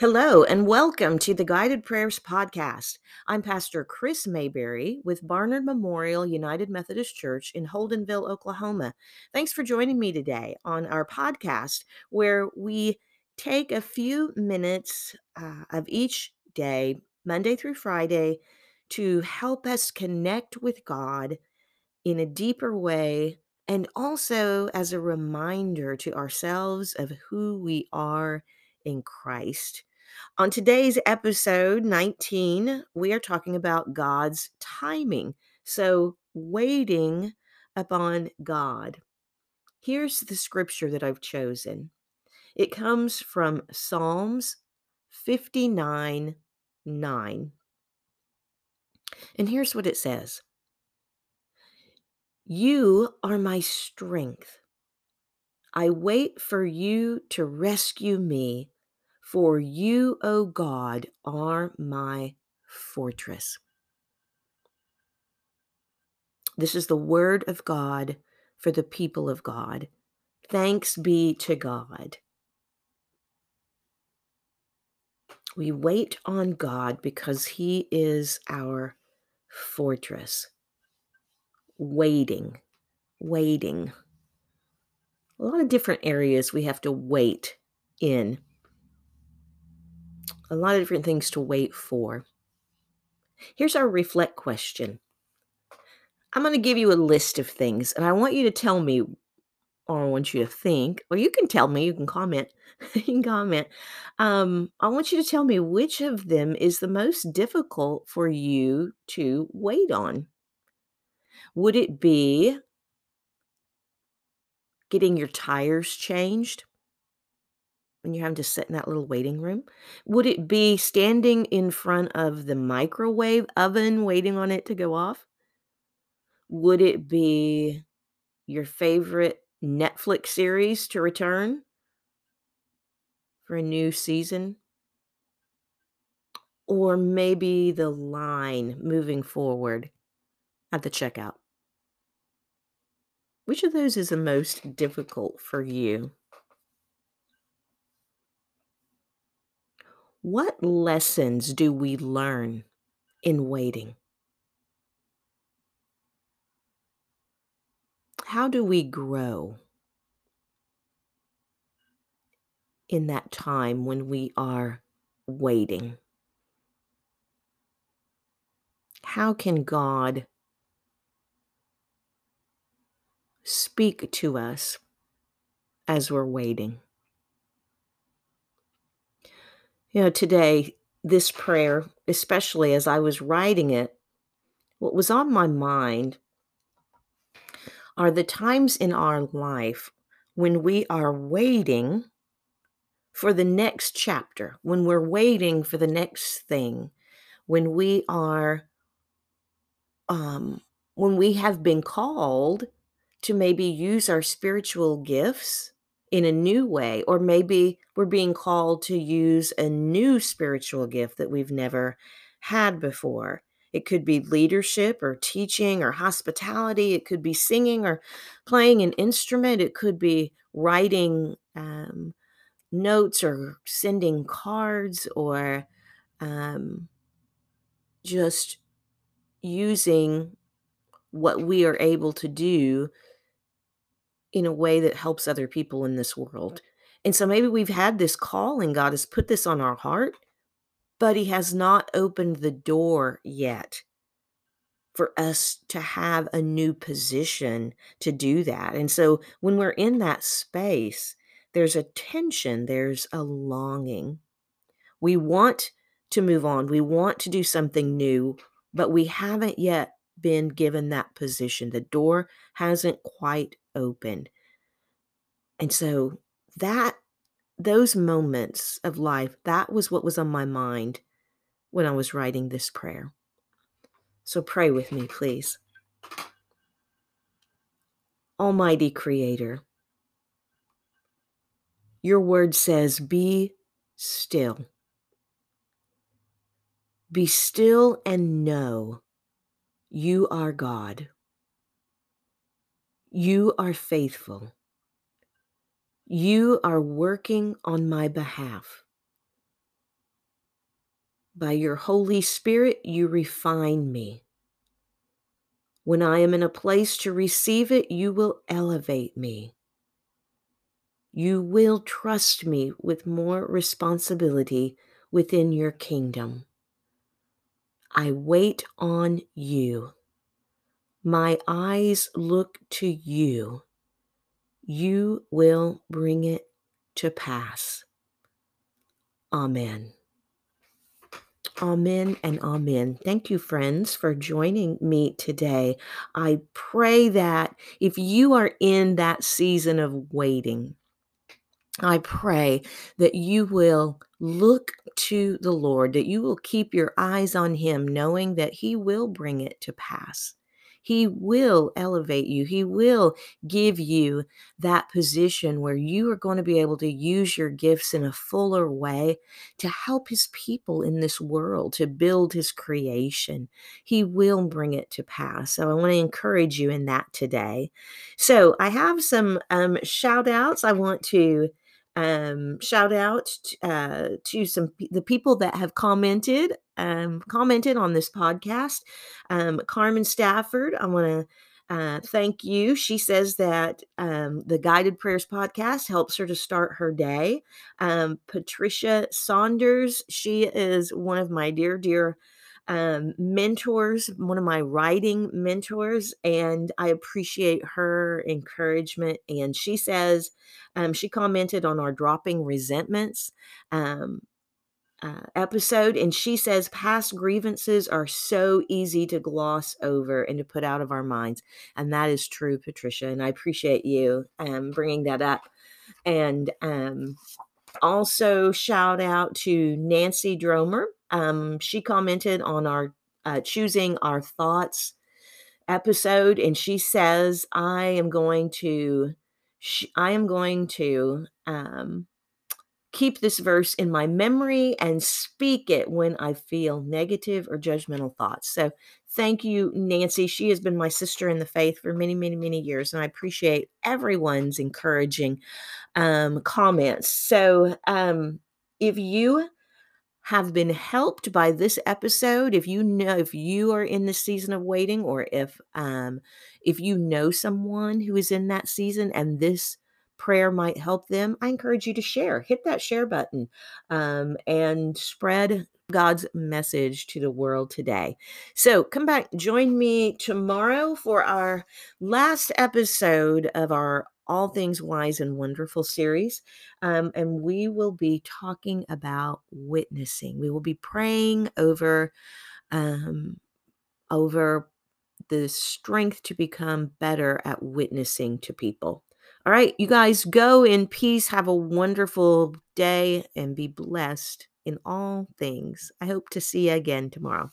Hello, and welcome to the Guided Prayers Podcast. I'm Pastor Kris Mayberry with Barnard Memorial United Methodist Church in Holdenville, Oklahoma. Thanks for joining me today on our podcast, where we take a few minutes uh, of each day, Monday through Friday, to help us connect with God in a deeper way and also as a reminder to ourselves of who we are in Christ. On today's episode 19, we are talking about God's timing. So, waiting upon God. Here's the scripture that I've chosen it comes from Psalms 59 9. And here's what it says You are my strength. I wait for you to rescue me for you, O God, are my fortress. This is the word of God for the people of God. Thanks be to God. We wait on God because He is our fortress. Waiting, waiting. A lot of different areas we have to wait in a lot of different things to wait for. Here's our reflect question I'm going to give you a list of things, and I want you to tell me, or I want you to think, or you can tell me, you can comment. you can comment. Um, I want you to tell me which of them is the most difficult for you to wait on. Would it be getting your tires changed? When you're having to sit in that little waiting room? Would it be standing in front of the microwave oven waiting on it to go off? Would it be your favorite Netflix series to return for a new season? Or maybe the line moving forward at the checkout? Which of those is the most difficult for you? What lessons do we learn in waiting? How do we grow in that time when we are waiting? How can God speak to us as we're waiting? You know, today, this prayer, especially as I was writing it, what was on my mind are the times in our life when we are waiting for the next chapter, when we're waiting for the next thing, when we are, um, when we have been called to maybe use our spiritual gifts in a new way, or maybe we're being called to use a new spiritual gift that we've never had before. It could be leadership or teaching or hospitality. It could be singing or playing an instrument. It could be writing um, notes or sending cards or um, just using what we are able to do in a way that helps other people in this world. And so maybe we've had this call and God has put this on our heart, but He has not opened the door yet for us to have a new position to do that. And so when we're in that space, there's a tension, there's a longing. We want to move on, we want to do something new, but we haven't yet been given that position. The door hasn't quite opened. And so that those moments of life, that was what was on my mind when I was writing this prayer. So pray with me, please. Almighty Creator, your word says, Be still. Be still and know you are God. You are faithful. You are working on my behalf. By your Holy Spirit, you refine me. When I am in a place to receive it, you will elevate me. You will trust me with more responsibility within your kingdom. I wait on you. My eyes look to you. You will bring it to pass. Amen. Amen and amen. Thank you, friends, for joining me today. I pray that if you are in that season of waiting, I pray that you will look to the Lord, that you will keep your eyes on Him, knowing that He will bring it to pass. He will elevate you. He will give you that position where you are going to be able to use your gifts in a fuller way to help His people in this world, to build His creation. He will bring it to pass. So I want to encourage you in that today. So I have some um, shout outs I want to um, shout out uh, to some the people that have commented um, commented on this podcast. Um, Carmen Stafford, I want to uh, thank you. She says that um, the Guided Prayers podcast helps her to start her day. Um, Patricia Saunders, she is one of my dear, dear um, mentors, one of my writing mentors, and I appreciate her encouragement. And she says, um, she commented on our dropping resentments. Um, uh, episode, and she says past grievances are so easy to gloss over and to put out of our minds, and that is true, Patricia. And I appreciate you um, bringing that up. And um, also shout out to Nancy Dromer. Um, she commented on our uh, choosing our thoughts episode, and she says, "I am going to, I am going to." Um, keep this verse in my memory and speak it when I feel negative or judgmental thoughts. So, thank you, Nancy. She has been my sister in the faith for many, many, many years, and I appreciate everyone's encouraging um, comments. So, um, if you have been helped by this episode if you know if you are in the season of waiting or if um if you know someone who is in that season and this prayer might help them i encourage you to share hit that share button um, and spread god's message to the world today so come back join me tomorrow for our last episode of our all Things Wise and Wonderful series. Um, and we will be talking about witnessing. We will be praying over um, over the strength to become better at witnessing to people. All right, you guys go in peace. Have a wonderful day and be blessed in all things. I hope to see you again tomorrow.